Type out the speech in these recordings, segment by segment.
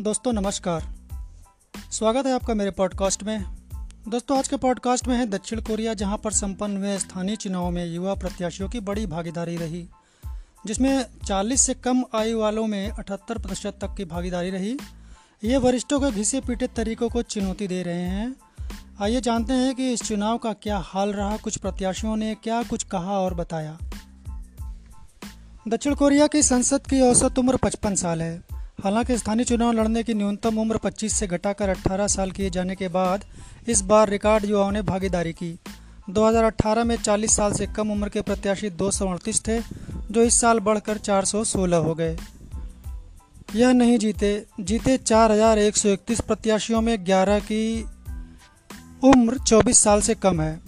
दोस्तों, नमस्कार। स्वागत है आपका मेरे पॉडकास्ट में। दोस्तों, आज के पॉडकास्ट में है दक्षिण कोरिया, जहाँ पर संपन्न हुए स्थानीय चुनाव में युवा प्रत्याशियों की बड़ी भागीदारी रही, जिसमें 40 से कम आयु वालों में 78 प्रतिशत तक की भागीदारी रही। ये वरिष्ठों के घिसे पीटे तरीकों को चुनौती दे रहे हैं। आइए जानते हैं कि इस चुनाव का क्या हाल रहा, कुछ प्रत्याशियों ने क्या कुछ कहा और बताया। दक्षिण कोरिया की संसद की औसत उम्र 55 साल है। हालाँकि स्थानीय चुनाव लड़ने की न्यूनतम उम्र 25 से घटाकर 18 साल किए जाने के बाद इस बार रिकॉर्ड युवाओं ने भागीदारी की। 2018 में 40 साल से कम उम्र के प्रत्याशी दो थे, जो इस साल बढ़कर 416 हो गए। यह नहीं जीते जीते 4131 प्रत्याशियों में 11 की उम्र 24 साल से कम है।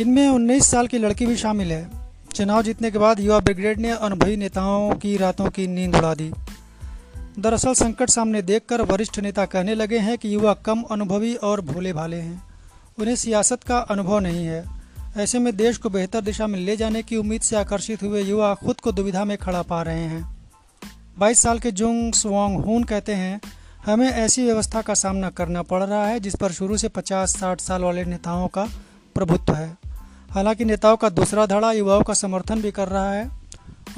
इनमें 19 साल की लड़की भी शामिल है। चुनाव जीतने के बाद युवा ब्रिगेड ने अनुभवी नेताओं की रातों की नींद उड़ा दी। दरअसल संकट सामने देखकर वरिष्ठ नेता कहने लगे हैं कि युवा कम अनुभवी और भोले भाले हैं। उन्हें सियासत का अनुभव नहीं है। ऐसे में देश को बेहतर दिशा में ले जाने की उम्मीद से आकर्षित हुए युवा खुद को दुविधा में खड़ा पा रहे हैं। 22 साल के जुंग स्वांग हून कहते हैं, हमें ऐसी व्यवस्था का सामना करना पड़ रहा है जिस पर शुरू से 50-60 साल वाले नेताओं का प्रभुत्व है। हालाँकि नेताओं का दूसरा धड़ा युवाओं का समर्थन भी कर रहा है।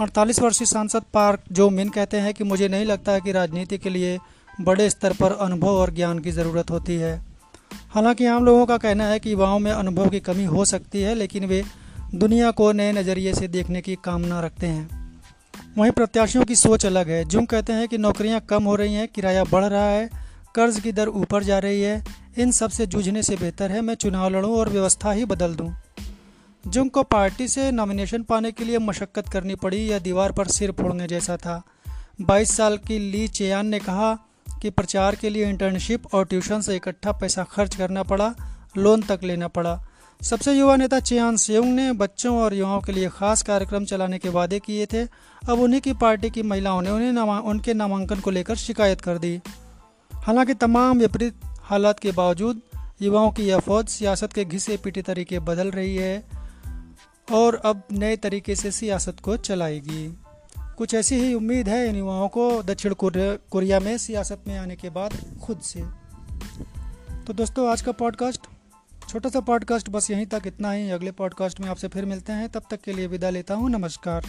अड़तालीस वर्षीय सांसद पार्क जो मिन कहते हैं कि मुझे नहीं लगता है कि राजनीति के लिए बड़े स्तर पर अनुभव और ज्ञान की ज़रूरत होती है। हालाँकि आम लोगों का कहना है कि युवाओं में अनुभव की कमी हो सकती है, लेकिन वे दुनिया को नए नज़रिए से देखने की कामना रखते हैं। वहीं प्रत्याशियों की सोच अलग है। जुम कहते हैं कि नौकरियाँ कम हो रही हैं, किराया बढ़ रहा है, कर्ज की दर ऊपर जा रही है। इन सबसे जूझने से बेहतर है। मैं चुनाव लड़ूं और व्यवस्था ही बदल दूँ। जुंग को पार्टी से नॉमिनेशन पाने के लिए मशक्क़त करनी पड़ी या दीवार पर सिर फोड़ने जैसा था। 22 साल की ली चेयान ने कहा कि प्रचार के लिए इंटर्नशिप और ट्यूशन से इकट्ठा पैसा खर्च करना पड़ा लोन तक लेना पड़ा। सबसे युवा नेता चियान सेउंग ने बच्चों और युवाओं के लिए खास कार्यक्रम चलाने के वादे किए थे। अब उन्हीं की पार्टी की महिलाओं ने उन्हें नामा, उनके नामांकन को लेकर शिकायत कर दी। हालाँकि तमाम विपरीत हालात के बावजूद युवाओं की यह फौज सियासत के घिसे पीटे तरीके बदल रही है। और अब नए तरीके से सियासत को चलाएगी। कुछ ऐसी ही उम्मीद है इन युवाओं को दक्षिण कोरिया में सियासत में आने के बाद खुद से। तो दोस्तों, आज का पॉडकास्ट छोटा सा पॉडकास्ट बस यहीं तक, इतना ही। अगले पॉडकास्ट में आपसे फिर मिलते हैं। तब तक के लिए विदा लेता हूँ। नमस्कार।